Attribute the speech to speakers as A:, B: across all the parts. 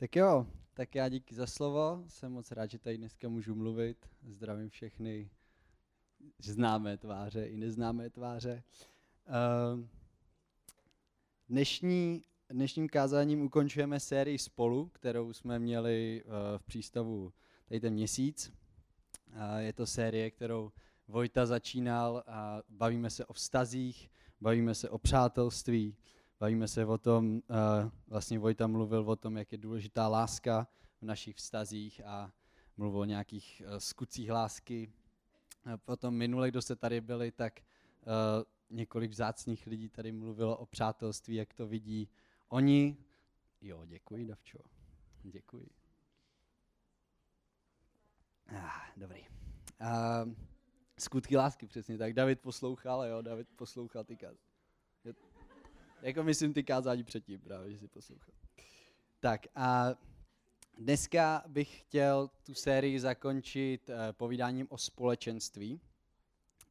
A: Tak jo, tak já díky za slovo. Jsem moc rád, že tady dneska můžu mluvit. Zdravím všechny známé tváře i neznámé tváře. Ehm, dnešní, dnešním kázáním ukončujeme sérii Spolu, kterou jsme měli eh, v přístavu tady ten měsíc. Je to série, kterou Vojta začínal a bavíme se o vztazích, bavíme se o přátelství, Bavíme se o tom, uh, vlastně Vojta mluvil o tom, jak je důležitá láska v našich vztazích a mluvil o nějakých uh, skutcích lásky. Potom minule, kdo se tady byli, tak uh, několik vzácných lidí tady mluvilo o přátelství, jak to vidí oni. Jo, děkuji, Davčo. Děkuji. Ah, dobrý. Uh, skutky lásky, přesně tak. David poslouchal, jo, David poslouchal ty jako myslím ty kázání předtím, právě, že si poslouchal. Tak a dneska bych chtěl tu sérii zakončit uh, povídáním o společenství.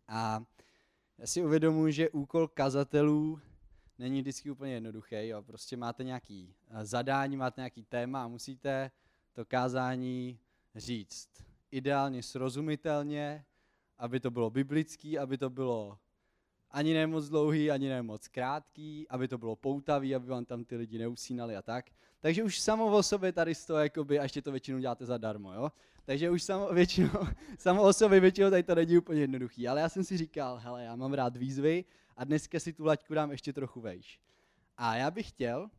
A: A já si uvědomuji, že úkol kazatelů není vždycky úplně jednoduchý. Jo. Prostě máte nějaký uh, zadání, máte nějaký téma a musíte to kázání říct ideálně srozumitelně, aby to bylo biblický, aby to bylo ani ne moc dlouhý, ani ne moc krátký, aby to bylo poutavý, aby vám tam ty lidi neusínali a tak. Takže už samo o sobě tady z toho, jakoby, a ještě to většinou děláte zadarmo, jo? Takže už samo, většinou, samo o sobě většinou tady to není úplně jednoduchý. Ale já jsem si říkal, hele, já mám rád výzvy a dneska si tu laťku dám ještě trochu vejš. A já bych chtěl,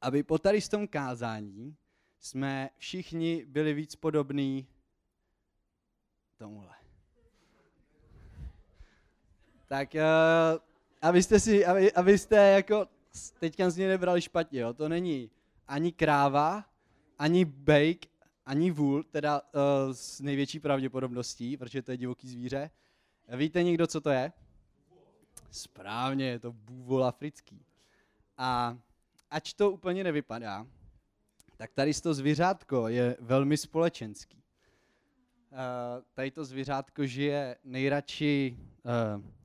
A: aby po tady z tom kázání jsme všichni byli víc podobní tomuhle tak uh, abyste si, aby, abyste jako teďka z mě nebrali špatně, jo, to není ani kráva, ani bake, ani vůl, teda uh, s největší pravděpodobností, protože to je divoký zvíře. Víte někdo, co to je? Správně, je to bůvol africký. A ač to úplně nevypadá, tak tady to zvířátko je velmi společenský. Uh, tady to zvířátko žije nejradši uh,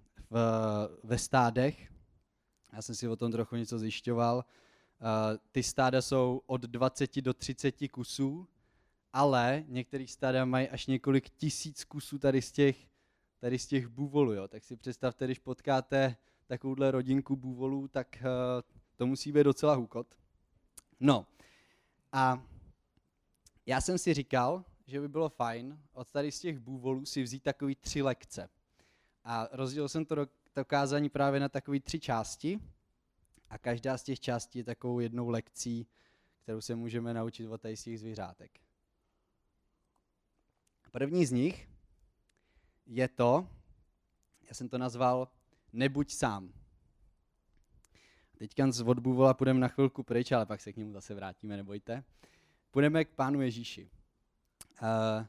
A: ve stádech. Já jsem si o tom trochu něco zjišťoval. Uh, ty stáda jsou od 20 do 30 kusů, ale některé stáda mají až několik tisíc kusů tady z těch, tady z těch bůvolů. Jo. Tak si představte, když potkáte takovouhle rodinku bůvolů, tak uh, to musí být docela hůkot. No a já jsem si říkal, že by bylo fajn od tady z těch bůvolů si vzít takový tři lekce. A rozdělil jsem to, to kázání právě na takové tři části a každá z těch částí je takovou jednou lekcí, kterou se můžeme naučit od tady z těch zvířátek. První z nich je to, já jsem to nazval Nebuď sám. Teďka z odbůvola půjdeme na chvilku pryč, ale pak se k němu zase vrátíme, nebojte. Půjdeme k Pánu Ježíši. Uh,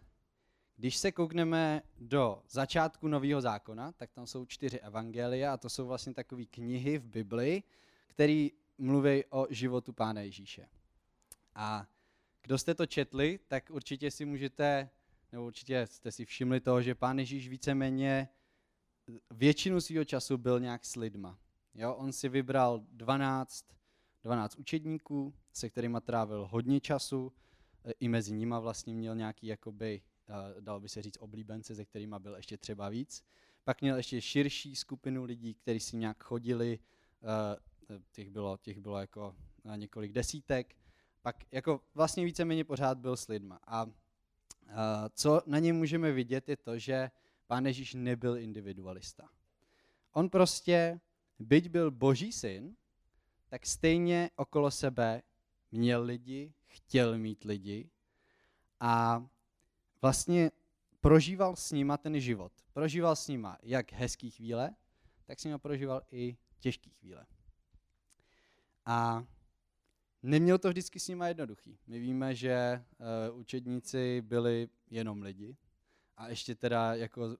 A: když se koukneme do začátku Nového zákona, tak tam jsou čtyři evangelia a to jsou vlastně takové knihy v Bibli, které mluví o životu Pána Ježíše. A kdo jste to četli, tak určitě si můžete, nebo určitě jste si všimli toho, že Pán Ježíš víceméně většinu svého času byl nějak s lidma. Jo, on si vybral 12, 12 učedníků, se kterými trávil hodně času, i mezi nima vlastně měl nějaký jakoby dal by se říct oblíbence, se kterými byl ještě třeba víc. Pak měl ještě širší skupinu lidí, kteří si nějak chodili, těch bylo, těch bylo jako několik desítek. Pak jako vlastně víceméně pořád byl s lidma. A co na něm můžeme vidět je to, že pán Ježíš nebyl individualista. On prostě, byť byl boží syn, tak stejně okolo sebe měl lidi, chtěl mít lidi a vlastně prožíval s nima ten život. Prožíval s nima jak hezký chvíle, tak s nima prožíval i těžký chvíle. A neměl to vždycky s nima jednoduchý. My víme, že uh, učedníci byli jenom lidi a ještě teda jako uh,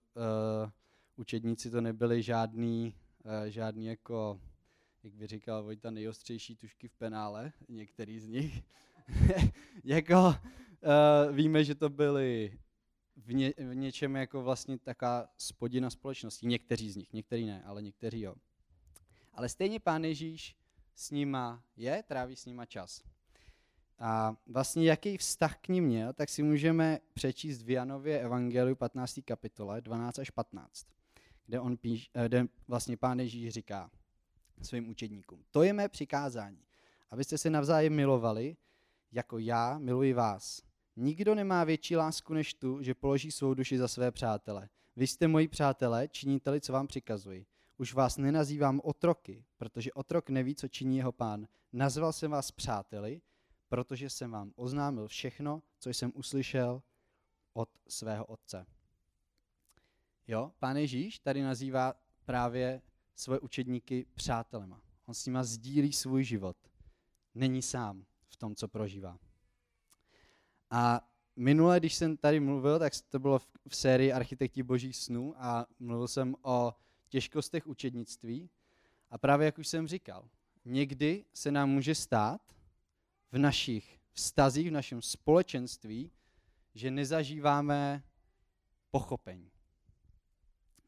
A: učedníci to nebyli žádný, uh, žádný jako, jak by říkal Vojta, nejostřejší tušky v penále, některý z nich. jako uh, víme, že to byli v, ně, v něčem jako vlastně taká spodina společnosti. Někteří z nich, někteří ne, ale někteří jo. Ale stejně pán Ježíš s nima je, tráví s nima čas. a vlastně jaký vztah k ním měl, tak si můžeme přečíst v Janově Evangeliu 15. kapitole 12 až 15, kde, on píš, eh, kde vlastně pán Ježíš říká svým učedníkům, to je mé přikázání, abyste se navzájem milovali, jako já miluji vás. Nikdo nemá větší lásku než tu, že položí svou duši za své přátele. Vy jste moji přátelé, činíte co vám přikazuji. Už vás nenazývám otroky, protože otrok neví, co činí jeho pán. Nazval jsem vás přáteli, protože jsem vám oznámil všechno, co jsem uslyšel od svého otce. Jo, pán Ježíš tady nazývá právě svoje učedníky přátelema. On s nima sdílí svůj život. Není sám v tom, co prožívá. A minule, když jsem tady mluvil, tak to bylo v sérii Architekti božích snů a mluvil jsem o těžkostech učednictví. A právě jak už jsem říkal, někdy se nám může stát v našich vztazích, v našem společenství, že nezažíváme pochopení.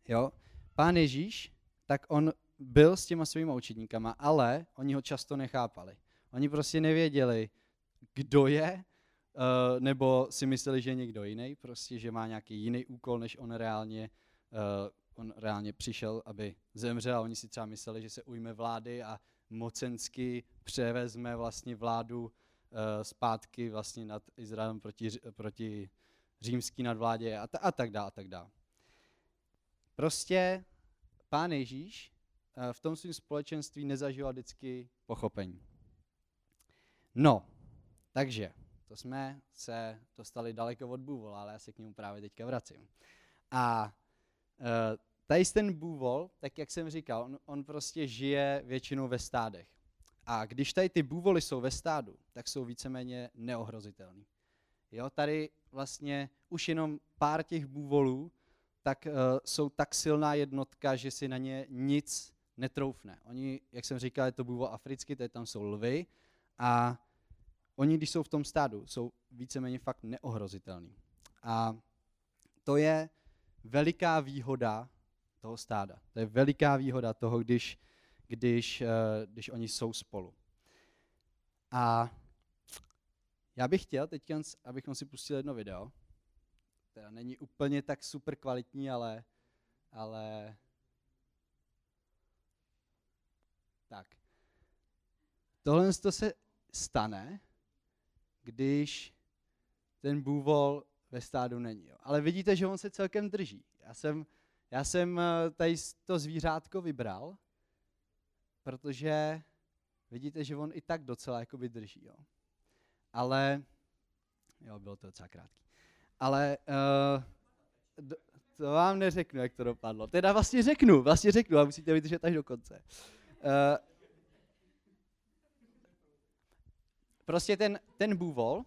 A: Jo? Pán Ježíš, tak on byl s těma svými učedníkama, ale oni ho často nechápali. Oni prostě nevěděli, kdo je, Uh, nebo si mysleli, že je někdo jiný, prostě, že má nějaký jiný úkol, než on reálně, uh, on reálně přišel, aby zemřel a oni si třeba mysleli, že se ujme vlády a mocensky převezme vlastně vládu uh, zpátky vlastně nad Izraelem proti, proti římský nadvládě a, ta, a tak dále a tak dále. Prostě pán Ježíš v tom svém společenství nezažíval vždycky pochopení. No, takže to jsme se dostali daleko od bůvol, ale já se k němu právě teďka vracím. A uh, tady ten bůvol, tak jak jsem říkal, on, on prostě žije většinou ve stádech. A když tady ty bůvoly jsou ve stádu, tak jsou víceméně neohrozitelný. Jo, tady vlastně už jenom pár těch bůvolů tak uh, jsou tak silná jednotka, že si na ně nic netroufne. Oni, jak jsem říkal, je to bůvol africký, tady tam jsou lvy a oni, když jsou v tom stádu, jsou víceméně fakt neohrozitelní. A to je veliká výhoda toho stáda. To je veliká výhoda toho, když, když, eh, když oni jsou spolu. A já bych chtěl teď, abychom si pustili jedno video. Teda není úplně tak super kvalitní, ale, ale tak. Tohle se stane, když ten bůvol ve stádu není. Jo. Ale vidíte, že on se celkem drží. Já jsem, já jsem eh, tady to zvířátko vybral, protože vidíte, že on i tak docela jakoby drží. Jo. Ale, jo, bylo to docela krátký. Ale uh, to vám neřeknu, jak to dopadlo. Teda vlastně řeknu, vlastně řeknu, a musíte vydržet až do konce. Uh, prostě ten, ten bůvol,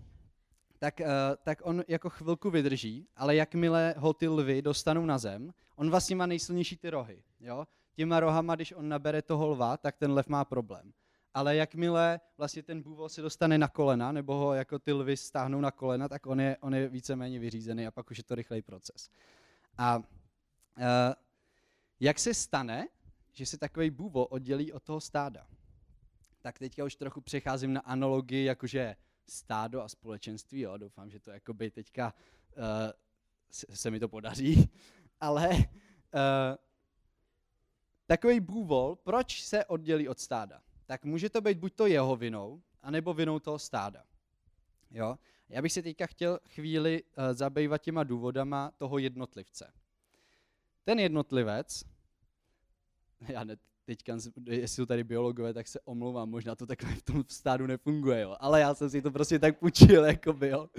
A: tak, uh, tak on jako chvilku vydrží, ale jakmile ho ty lvy dostanou na zem, on vlastně má nejsilnější ty rohy. Jo? Těma rohama, když on nabere toho lva, tak ten lev má problém. Ale jakmile vlastně ten bůvol se dostane na kolena, nebo ho jako ty lvy stáhnou na kolena, tak on je, on je víceméně vyřízený a pak už je to rychlej proces. A uh, jak se stane, že se takový bůvol oddělí od toho stáda? Tak teďka už trochu přecházím na analogii, jakože stádo a společenství, jo, doufám, že to jakoby teďka uh, se, se mi to podaří, ale uh, takový bůvol, proč se oddělí od stáda? Tak může to být buď to jeho vinou, anebo vinou toho stáda. Jo? Já bych se teďka chtěl chvíli uh, zabývat těma důvodama toho jednotlivce. Ten jednotlivec, já ne, teďka, jestli jsou tady biologové, tak se omlouvám, možná to takhle v tom stádu nefunguje, jo. ale já jsem si to prostě tak půjčil, jako by, jo.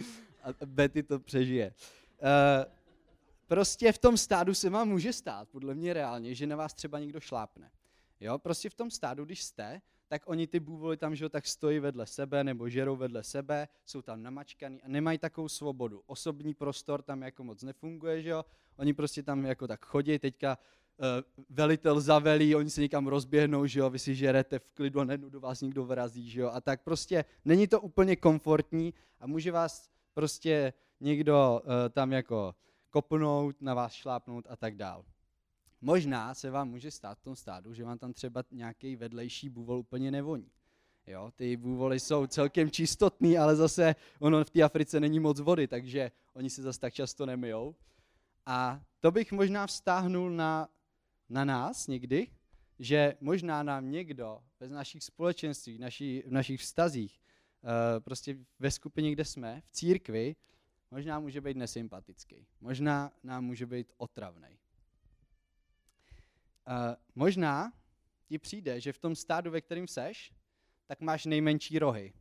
A: a Betty to přežije. Uh, prostě v tom stádu se vám může stát, podle mě reálně, že na vás třeba někdo šlápne. Jo, prostě v tom stádu, když jste, tak oni ty bůvoly tam, že tak stojí vedle sebe nebo žerou vedle sebe, jsou tam namačkaný a nemají takovou svobodu. Osobní prostor tam jako moc nefunguje, že jo, oni prostě tam jako tak chodí, teďka velitel zavelí, oni se někam rozběhnou, že jo, vy si žerete v klidu a do vás někdo vrazí, že jo, a tak prostě není to úplně komfortní a může vás prostě někdo uh, tam jako kopnout, na vás šlápnout a tak dál. Možná se vám může stát v tom stádu, že vám tam třeba nějaký vedlejší bůvol úplně nevoní. Jo, ty bůvoly jsou celkem čistotný, ale zase ono v té Africe není moc vody, takže oni se zase tak často nemijou. A to bych možná vztáhnul na, na nás někdy, že možná nám někdo bez našich společenství, naší, v našich vztazích, uh, prostě ve skupině, kde jsme, v církvi, možná může být nesympatický. Možná nám může být otravný. Uh, možná ti přijde, že v tom stádu, ve kterém seš, tak máš nejmenší rohy.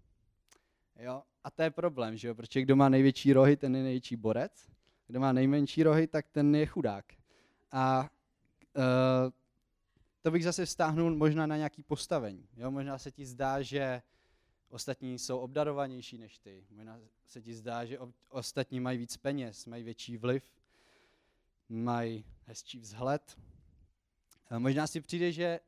A: Jo? A to je problém, že jo? protože kdo má největší rohy, ten je největší borec. Kdo má nejmenší rohy, tak ten je chudák. A uh, to bych zase vztáhnul možná na nějaký postavení. Jo? Možná se ti zdá, že ostatní jsou obdarovanější než ty. Možná se ti zdá, že ostatní mají víc peněz, mají větší vliv, mají hezčí vzhled. A možná si přijde, že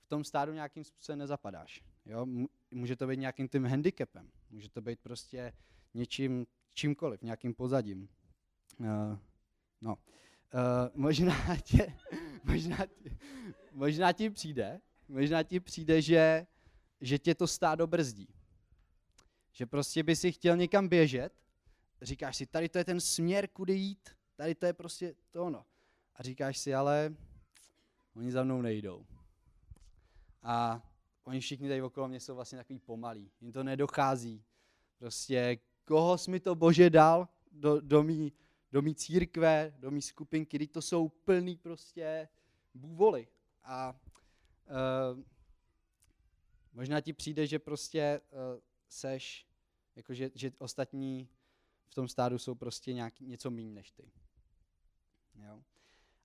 A: v tom stádu nějakým způsobem nezapadáš. Jo? Může to být nějakým tím handicapem, může to být prostě něčím, čímkoliv, nějakým pozadím. Uh, no. Uh, možná, tě, možná, tě, možná ti přijde, možná ti přijde, že, že tě to stádo brzdí. Že prostě by si chtěl někam běžet, říkáš si, tady to je ten směr, kudy jít, tady to je prostě to ono. A říkáš si, ale oni za mnou nejdou. A oni všichni tady okolo mě jsou vlastně takový pomalí. Jim to nedochází. Prostě koho jsi mi to Bože dal do, do, mý, do mý církve, do mý skupinky, když to jsou plný prostě bůvoly. A uh, možná ti přijde, že prostě uh, seš, jakože, že ostatní v tom stádu jsou prostě nějaký, něco méně než ty. Jo?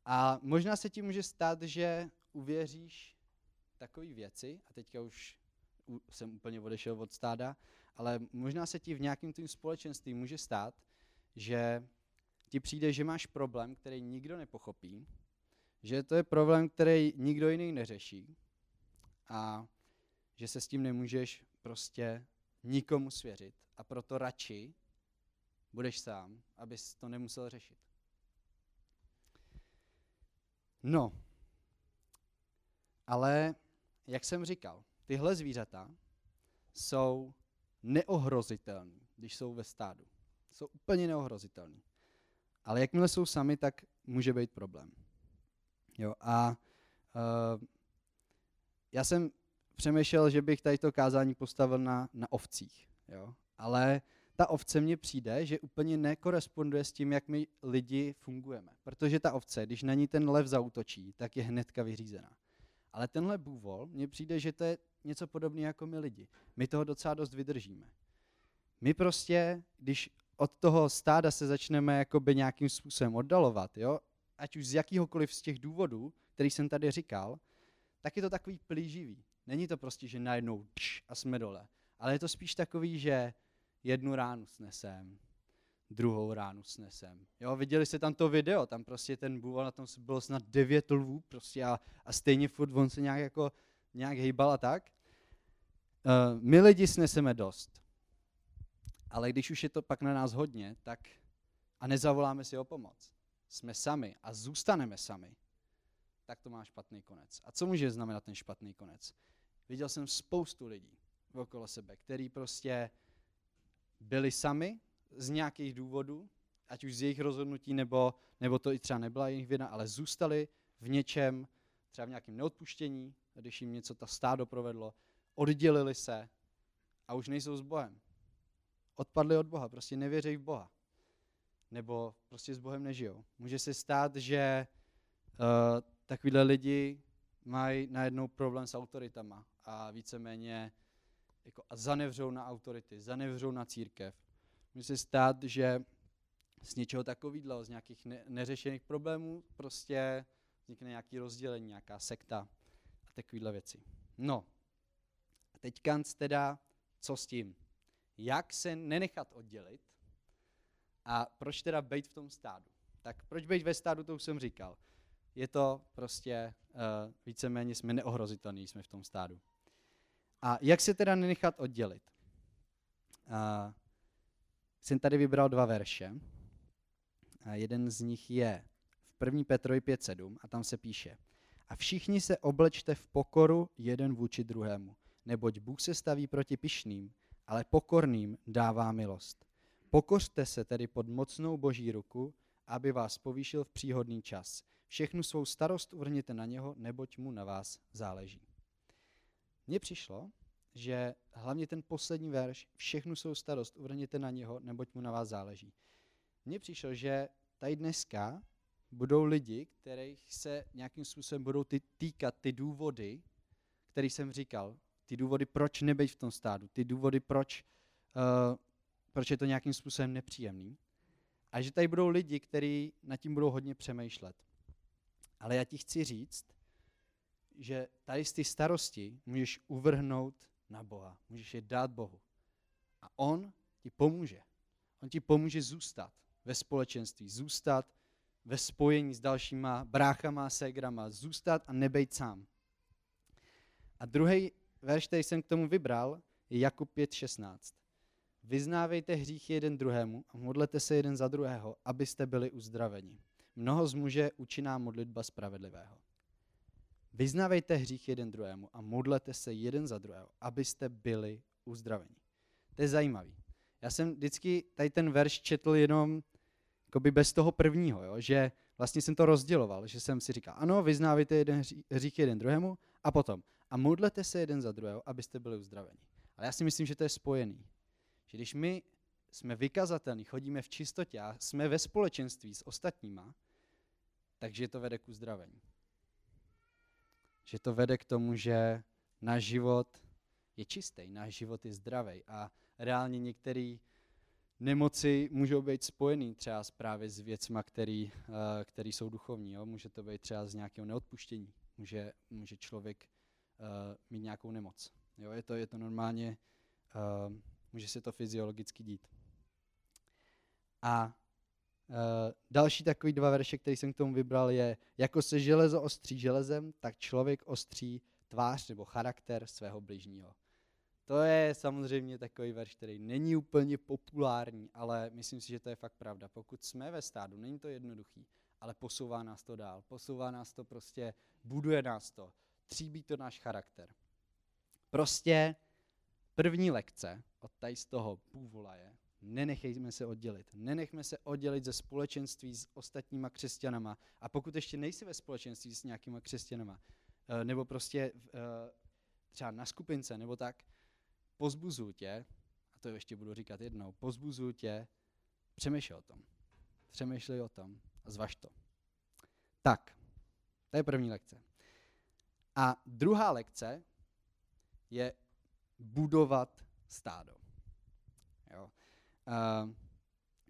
A: A možná se ti může stát, že uvěříš takové věci, a teďka už jsem úplně odešel od stáda, ale možná se ti v nějakém tím společenství může stát, že ti přijde, že máš problém, který nikdo nepochopí, že to je problém, který nikdo jiný neřeší a že se s tím nemůžeš prostě nikomu svěřit a proto radši budeš sám, abys to nemusel řešit. No, ale jak jsem říkal, tyhle zvířata jsou neohrozitelný, když jsou ve stádu. Jsou úplně neohrozitelný. Ale jakmile jsou sami, tak může být problém. Jo, a uh, já jsem přemýšlel, že bych tady to kázání postavil na, na ovcích. Jo? Ale ta ovce mně přijde, že úplně nekoresponduje s tím, jak my lidi fungujeme. Protože ta ovce, když na ní ten lev zautočí, tak je hnedka vyřízená. Ale tenhle bůvol, mně přijde, že to je něco podobného jako my lidi. My toho docela dost vydržíme. My prostě, když od toho stáda se začneme jakoby nějakým způsobem oddalovat, jo, ať už z jakýhokoliv z těch důvodů, který jsem tady říkal, tak je to takový plíživý. Není to prostě, že najednou tš, a jsme dole. Ale je to spíš takový, že jednu ránu snesem, druhou ránu snesem. Jo, viděli jste tam to video, tam prostě ten bůval, na tom bylo snad devět lvů prostě a, a stejně furt on se nějak jako nějak hejbal a tak. Uh, my lidi sneseme dost. Ale když už je to pak na nás hodně, tak a nezavoláme si o pomoc, jsme sami a zůstaneme sami, tak to má špatný konec. A co může znamenat ten špatný konec? Viděl jsem spoustu lidí okolo sebe, který prostě byli sami z nějakých důvodů, ať už z jejich rozhodnutí, nebo, nebo to i třeba nebyla jejich vina, ale zůstali v něčem, třeba v nějakém neodpuštění, když jim něco ta stádo provedlo, oddělili se a už nejsou s Bohem. Odpadli od Boha, prostě nevěří v Boha. Nebo prostě s Bohem nežijou. Může se stát, že uh, takovýhle lidi mají najednou problém s autoritama a víceméně jako a zanevřou na autority, zanevřou na církev. Může se stát, že z něčeho takového, z nějakých ne- neřešených problémů, prostě vznikne nějaký rozdělení, nějaká sekta a takovéhle věci. No, a teďka teda, co s tím? Jak se nenechat oddělit a proč teda být v tom stádu? Tak proč být ve stádu, to už jsem říkal. Je to prostě uh, víceméně jsme neohrozitelní, jsme v tom stádu. A jak se teda nenechat oddělit? Uh, jsem tady vybral dva verše. A jeden z nich je v 1. Petrovi 5.7 a tam se píše a všichni se oblečte v pokoru jeden vůči druhému. neboť Bůh se staví proti pišným, ale pokorným dává milost. Pokořte se tedy pod mocnou boží ruku, aby vás povýšil v příhodný čas. Všechnu svou starost uvrněte na něho, neboť mu na vás záleží. Mně přišlo, že hlavně ten poslední verš, všechnu svou starost uvrněte na něho, neboť mu na vás záleží. Mně přišlo, že tady dneska budou lidi, kterých se nějakým způsobem budou ty, týkat ty důvody, který jsem říkal, ty důvody, proč nebejt v tom stádu, ty důvody, proč, uh, proč je to nějakým způsobem nepříjemný. A že tady budou lidi, kteří nad tím budou hodně přemýšlet. Ale já ti chci říct, že tady z ty starosti můžeš uvrhnout na Boha, můžeš je dát Bohu. A On ti pomůže. On ti pomůže zůstat ve společenství, zůstat ve spojení s dalšíma bráchama ségrama, zůstat a nebejt sám. A druhý verš, který jsem k tomu vybral, je Jakub 5.16. Vyznávejte hříchy jeden druhému a modlete se jeden za druhého, abyste byli uzdraveni. Mnoho zmuže účinná modlitba spravedlivého. Vyznávejte hřích jeden druhému a modlete se jeden za druhého, abyste byli uzdraveni. To je zajímavý. Já jsem vždycky tady ten verš četl jenom jakoby bez toho prvního, jo? že vlastně jsem to rozděloval, že jsem si říkal, ano, vyznávejte jeden hřích jeden druhému a potom a modlete se jeden za druhého, abyste byli uzdraveni. Ale já si myslím, že to je spojený. Že když my jsme vykazatelní, chodíme v čistotě a jsme ve společenství s ostatníma, takže to vede k uzdravení. Že to vede k tomu, že náš život je čistý, náš život je zdravý a reálně některé nemoci můžou být spojený třeba právě s věcma, který, eh, který jsou duchovní. Jo? Může to být třeba z nějakého neodpuštění. Může, může člověk mít nějakou nemoc. Jo? Je, to, je to normálně, uh, může se to fyziologicky dít. A uh, další takový dva verše, který jsem k tomu vybral, je, jako se železo ostří železem, tak člověk ostří tvář nebo charakter svého bližního. To je samozřejmě takový verš, který není úplně populární, ale myslím si, že to je fakt pravda. Pokud jsme ve stádu, není to jednoduchý, ale posouvá nás to dál. Posouvá nás to prostě, buduje nás to, tříbí to náš charakter. Prostě první lekce od tady z toho půvola je, nenechejme se oddělit. Nenechme se oddělit ze společenství s ostatníma křesťanama. A pokud ještě nejsi ve společenství s nějakýma křesťanama, eh, nebo prostě eh, třeba na skupince, nebo tak, pozbuzuju tě, a to ještě budu říkat jednou, pozbuzuju tě, přemýšlej o tom. Přemýšlej o tom a zvaž to. Tak, to je první lekce. A druhá lekce je budovat stádo. Jo. Uh,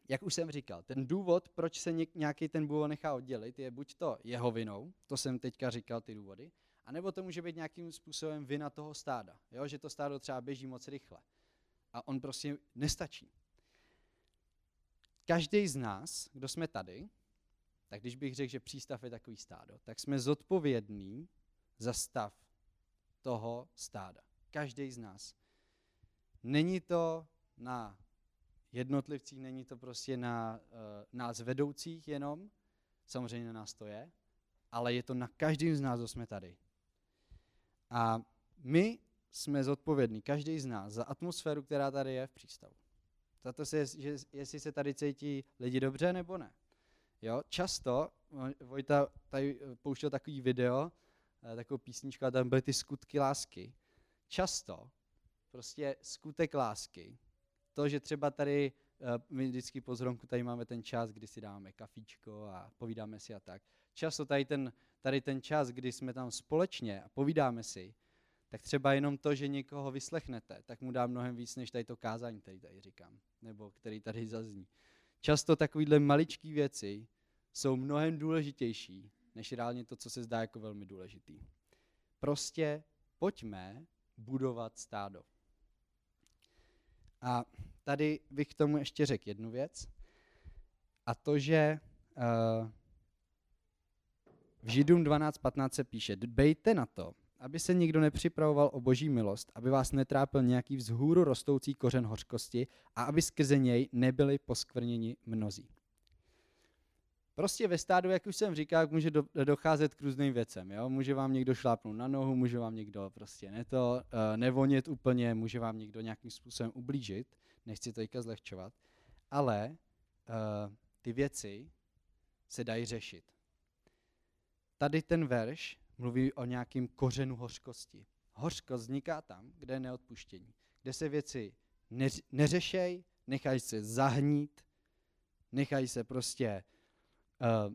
A: jak už jsem říkal, ten důvod, proč se nějaký ten bůvo nechá oddělit, je buď to jeho vinou, to jsem teďka říkal ty důvody, a nebo to může být nějakým způsobem vina toho stáda, jo? že to stádo třeba běží moc rychle. A on prostě nestačí. Každý z nás, kdo jsme tady, tak když bych řekl, že přístav je takový stádo, tak jsme zodpovědní za stav toho stáda. Každý z nás. Není to na jednotlivcích, není to prostě na uh, nás vedoucích jenom, samozřejmě na nás to je, ale je to na každém z nás, kdo jsme tady. A my jsme zodpovědní, každý z nás, za atmosféru, která tady je v přístavu. Za to, že, jestli se tady cítí lidi dobře nebo ne. Jo, často, Vojta tady pouštěl takový video, eh, takovou písničku, a tam byly ty skutky lásky. Často, prostě skutek lásky, to, že třeba tady, eh, my vždycky po zhromku tady máme ten čas, kdy si dáme kafičko a povídáme si a tak. Často tady ten tady ten čas, kdy jsme tam společně a povídáme si, tak třeba jenom to, že někoho vyslechnete, tak mu dá mnohem víc, než tady to kázání, který tady říkám, nebo který tady zazní. Často takovýhle maličké věci jsou mnohem důležitější, než reálně to, co se zdá jako velmi důležitý. Prostě pojďme budovat stádo. A tady bych k tomu ještě řekl jednu věc, a to, že uh, v Židům 12.15 se píše, dbejte na to, aby se nikdo nepřipravoval o boží milost, aby vás netrápil nějaký vzhůru rostoucí kořen hořkosti a aby skrze něj nebyli poskvrněni mnozí. Prostě ve stádu, jak už jsem říkal, může do, docházet k různým věcem. Jo? Může vám někdo šlápnout na nohu, může vám někdo prostě neto, uh, nevonět úplně, může vám někdo nějakým způsobem ublížit. Nechci to teďka zlehčovat. Ale uh, ty věci se dají řešit. Tady ten verš mluví o nějakém kořenu hořkosti. Hořkost vzniká tam, kde je neodpuštění. Kde se věci neřešej, nechají se zahnít, nechají se prostě uh,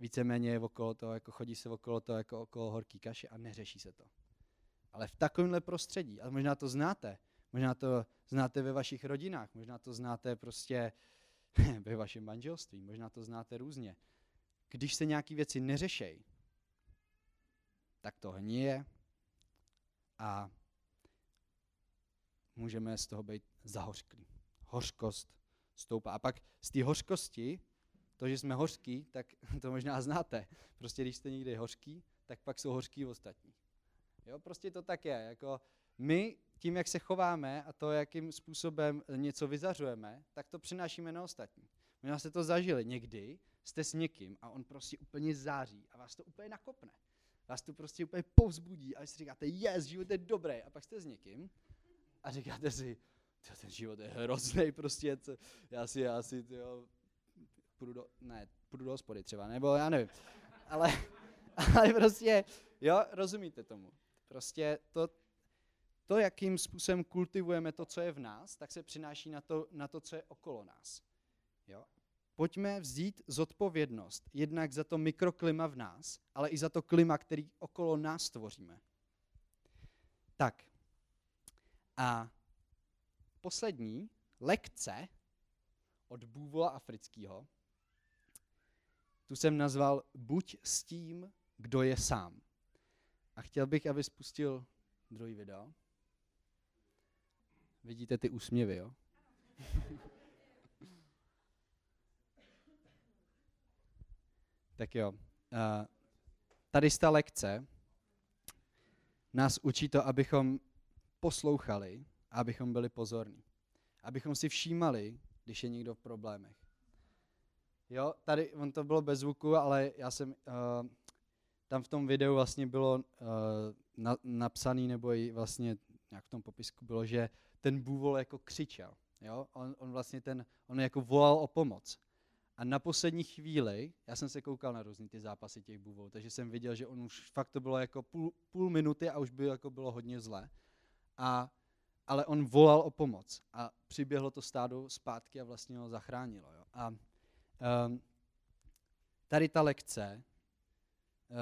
A: víceméně okolo toho, jako chodí se okolo toho, jako okolo horký kaše a neřeší se to. Ale v takovémhle prostředí, a možná to znáte, možná to znáte ve vašich rodinách, možná to znáte prostě ve vašem manželství, možná to znáte různě. Když se nějaké věci neřešejí, tak to hníje a můžeme z toho být zahořklí. Hořkost stoupá. A pak z té hořkosti, to, že jsme hořký, tak to možná znáte. Prostě když jste někdy hořký, tak pak jsou hořký ostatní. Jo, prostě to tak je. Jako my tím, jak se chováme a to, jakým způsobem něco vyzařujeme, tak to přinášíme na ostatní. Možná jste to zažili. Někdy jste s někým a on prostě úplně září a vás to úplně nakopne. Vás to prostě úplně povzbudí a si říkáte, yes, život je dobrý. A pak jste s někým a říkáte si, ten život je hrozný, prostě, já si, já si, tyjo, půjdu do, ne, půjdu do hospody třeba, nebo já nevím. Ale, ale prostě, jo, rozumíte tomu. Prostě to, to, jakým způsobem kultivujeme to, co je v nás, tak se přináší na to, na to co je okolo nás. Jo? Pojďme vzít zodpovědnost jednak za to mikroklima v nás, ale i za to klima, který okolo nás tvoříme. Tak. A poslední lekce od bůvola afrického, tu jsem nazval Buď s tím, kdo je sám. A chtěl bych, aby spustil druhý video. Vidíte ty úsměvy, jo? tak jo. Tady ta lekce nás učí to, abychom poslouchali a abychom byli pozorní. Abychom si všímali, když je někdo v problémech. Jo, tady, on to bylo bez zvuku, ale já jsem, uh, tam v tom videu vlastně bylo uh, na, napsaný, nebo i vlastně nějak v tom popisku bylo, že ten bůvol jako křičel. Jo? On, on vlastně ten, on jako volal o pomoc. A na poslední chvíli, já jsem se koukal na různý ty zápasy těch bůvol, takže jsem viděl, že on už fakt to bylo jako půl, půl minuty a už by jako bylo hodně zlé. A, ale on volal o pomoc a přiběhlo to stádo zpátky a vlastně ho zachránilo. Jo? A tady ta lekce, uh,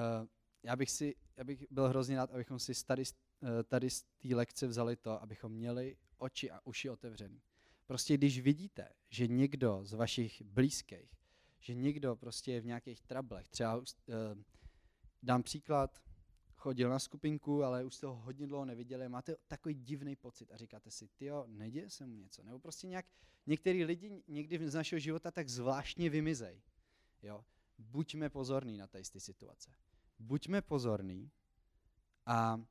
A: já bych, si, já bych byl hrozně rád, abychom si tady, uh, tady z té lekce vzali to, abychom měli oči a uši otevřený. Prostě když vidíte, že někdo z vašich blízkých, že někdo prostě je v nějakých trablech, třeba uh, dám příklad, chodil na skupinku, ale už jste ho hodně dlouho neviděli, máte takový divný pocit a říkáte si, jo, neděje se mu něco. Nebo prostě nějak, některý lidi někdy z našeho života tak zvláštně vymizej. Jo? Buďme pozorní na té situace. Buďme pozorní a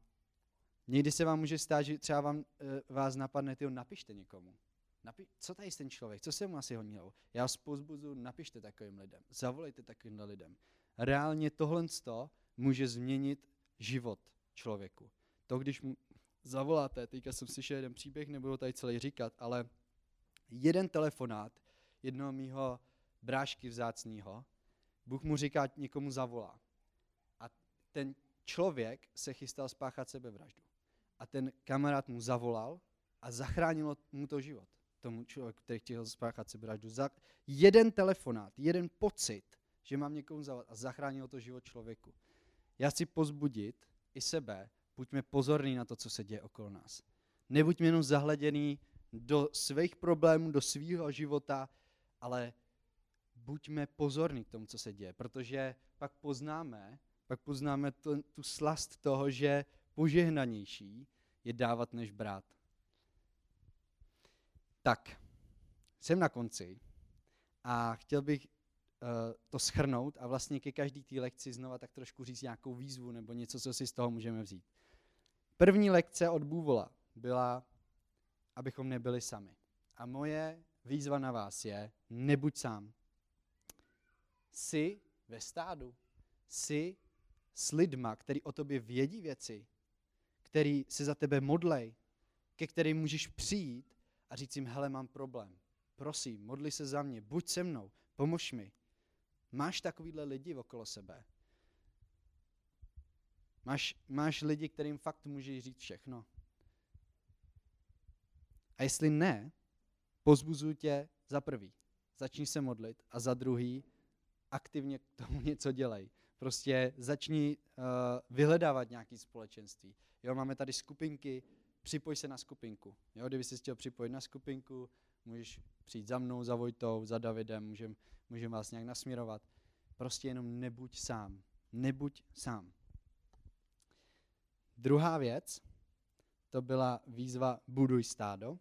A: někdy se vám může stát, že třeba vám, e, vás napadne, tyjo, napište někomu. Napi- co tady ten člověk, co se mu asi honilo? Já vás napište takovým lidem, zavolejte takovým lidem. Reálně tohle může změnit život člověku. To, když mu zavoláte, teďka jsem slyšel jeden příběh, nebudu tady celý říkat, ale jeden telefonát jednoho mýho brášky vzácného, Bůh mu říká, někomu zavolá. A ten člověk se chystal spáchat sebevraždu. A ten kamarád mu zavolal a zachránilo mu to život. Tomu člověku, který chtěl spáchat sebevraždu. Za jeden telefonát, jeden pocit, že mám někomu zavolat a zachránilo to život člověku. Já chci pozbudit i sebe, buďme pozorní na to, co se děje okolo nás. Nebuďme jenom zahleděný do svých problémů, do svého života, ale buďme pozorní k tomu, co se děje, protože pak poznáme, pak poznáme to, tu slast toho, že požehnanější je dávat, než brát. Tak, jsem na konci a chtěl bych to schrnout a vlastně ke každý té lekci znova tak trošku říct nějakou výzvu nebo něco, co si z toho můžeme vzít. První lekce od Bůvola byla, abychom nebyli sami. A moje výzva na vás je, nebuď sám. Jsi ve stádu. Jsi s lidma, který o tobě vědí věci, který se za tebe modlej, ke kterým můžeš přijít a říct jim, hele, mám problém. Prosím, modli se za mě, buď se mnou, pomož mi. Máš takovýhle lidi okolo sebe. Máš, máš lidi, kterým fakt můžeš říct všechno. A jestli ne, pozbuzuji tě za prvý. Začni se modlit a za druhý aktivně k tomu něco dělej. Prostě začni uh, vyhledávat nějaké společenství. Jo, máme tady skupinky, připoj se na skupinku. Jo, kdyby jsi chtěl připojit na skupinku, můžeš přijít za mnou, za Vojtou, za Davidem, můžeme můžem vás nějak nasměrovat. Prostě jenom nebuď sám. Nebuď sám. Druhá věc, to byla výzva Buduj stádo.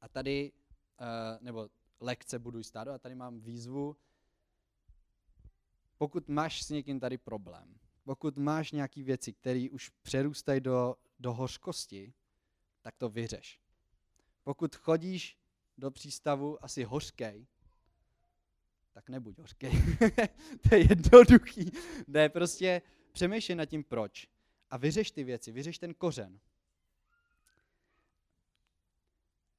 A: A tady, uh, nebo lekce Buduj stádo, a tady mám výzvu, pokud máš s někým tady problém, pokud máš nějaké věci, které už přerůstají do, do hořkosti, tak to vyřeš. Pokud chodíš do přístavu asi hořkej, tak nebuď hořkej. to je jednoduchý. Ne, prostě přemýšlej nad tím proč. A vyřeš ty věci, vyřeš ten kořen.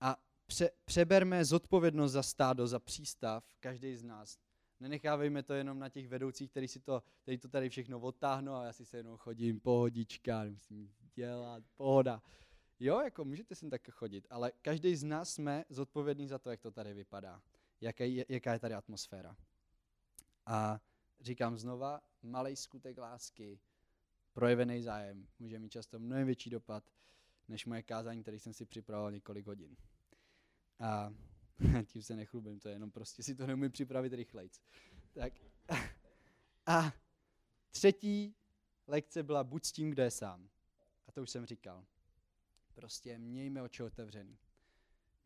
A: A pře- přeberme zodpovědnost za stádo, za přístav, každý z nás. Nenechávejme to jenom na těch vedoucích, kteří si to, který to tady všechno odtáhnou a já si se jenom chodím, pohodička, nemusím dělat, pohoda. Jo, jako můžete sem tak chodit, ale každý z nás jsme zodpovědný za to, jak to tady vypadá, jaký, jaká je tady atmosféra. A říkám znova, malý skutek lásky, projevený zájem může mít často mnohem větší dopad, než moje kázání, které jsem si připravoval několik hodin. A tím se nechlubím, to je jenom prostě si to neumím připravit rychlejc. Tak. A třetí lekce byla buď s tím, kdo je sám. A to už jsem říkal. Prostě mějme oči otevřený.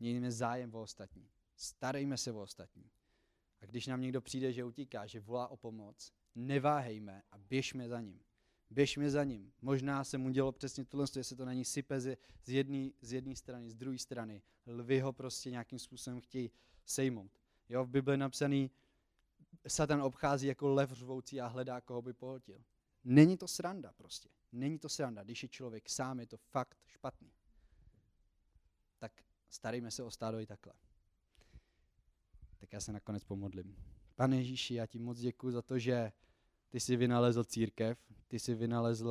A: Mějme zájem o ostatní. Starejme se o ostatní. A když nám někdo přijde, že utíká, že volá o pomoc, neváhejme a běžme za ním. Běžme za ním. Možná se mu dělo přesně tohle, jestli to není sype z jedné z jedné strany, z druhé strany. Lvy ho prostě nějakým způsobem chtějí sejmout. Jo, v Bibli je napsaný, Satan obchází jako lev řvoucí a hledá, koho by pohltil. Není to sranda prostě. Není to sranda. Když je člověk sám, je to fakt špatný. Tak starejme se o stádo i takhle. Tak já se nakonec pomodlím. Pane Ježíši, já ti moc děkuji za to, že ty jsi vynalezl církev, ty jsi vynalezl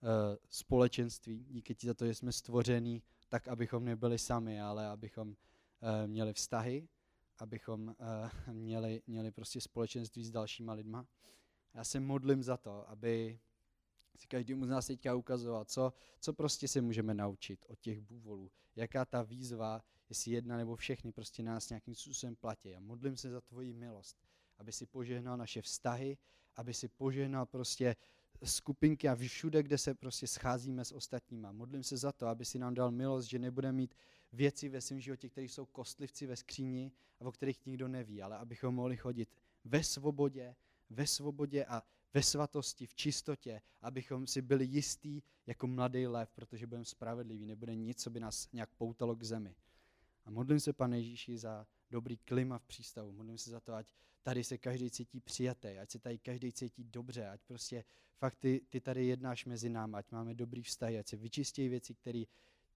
A: uh, společenství, díky ti za to, že jsme stvoření tak, abychom nebyli sami, ale abychom uh, měli vztahy, abychom uh, měli, měli prostě společenství s dalšíma lidma. Já se modlím za to, aby si každému z nás teďka ukazoval, co, co prostě se můžeme naučit od těch bůvolů, jaká ta výzva, jestli jedna nebo všechny prostě nás nějakým způsobem platí. A modlím se za tvoji milost, aby si požehnal naše vztahy, aby si požehnal prostě skupinky a všude, kde se prostě scházíme s ostatníma. Modlím se za to, aby si nám dal milost, že nebudeme mít věci ve svém životě, které jsou kostlivci ve skříni a o kterých nikdo neví, ale abychom mohli chodit ve svobodě, ve svobodě a ve svatosti, v čistotě, abychom si byli jistí jako mladý lev, protože budeme spravedliví, nebude nic, co by nás nějak poutalo k zemi. A modlím se, pane Ježíši, za dobrý klima v přístavu. Modlím se za to, ať tady se každý cítí přijatý, ať se tady každý cítí dobře, ať prostě fakt ty, ty tady jednáš mezi námi, ať máme dobrý vztah, ať se vyčistí věci, které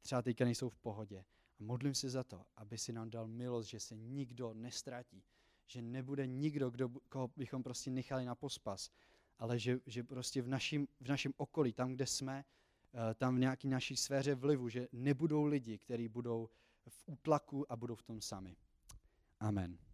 A: třeba teďka nejsou v pohodě. A modlím se za to, aby si nám dal milost, že se nikdo nestratí, že nebude nikdo, kdo, koho bychom prostě nechali na pospas, ale že, že prostě v našem v našem okolí, tam, kde jsme, eh, tam v nějaké naší sféře vlivu, že nebudou lidi, kteří budou v útlaku a budou v tom sami. Amen.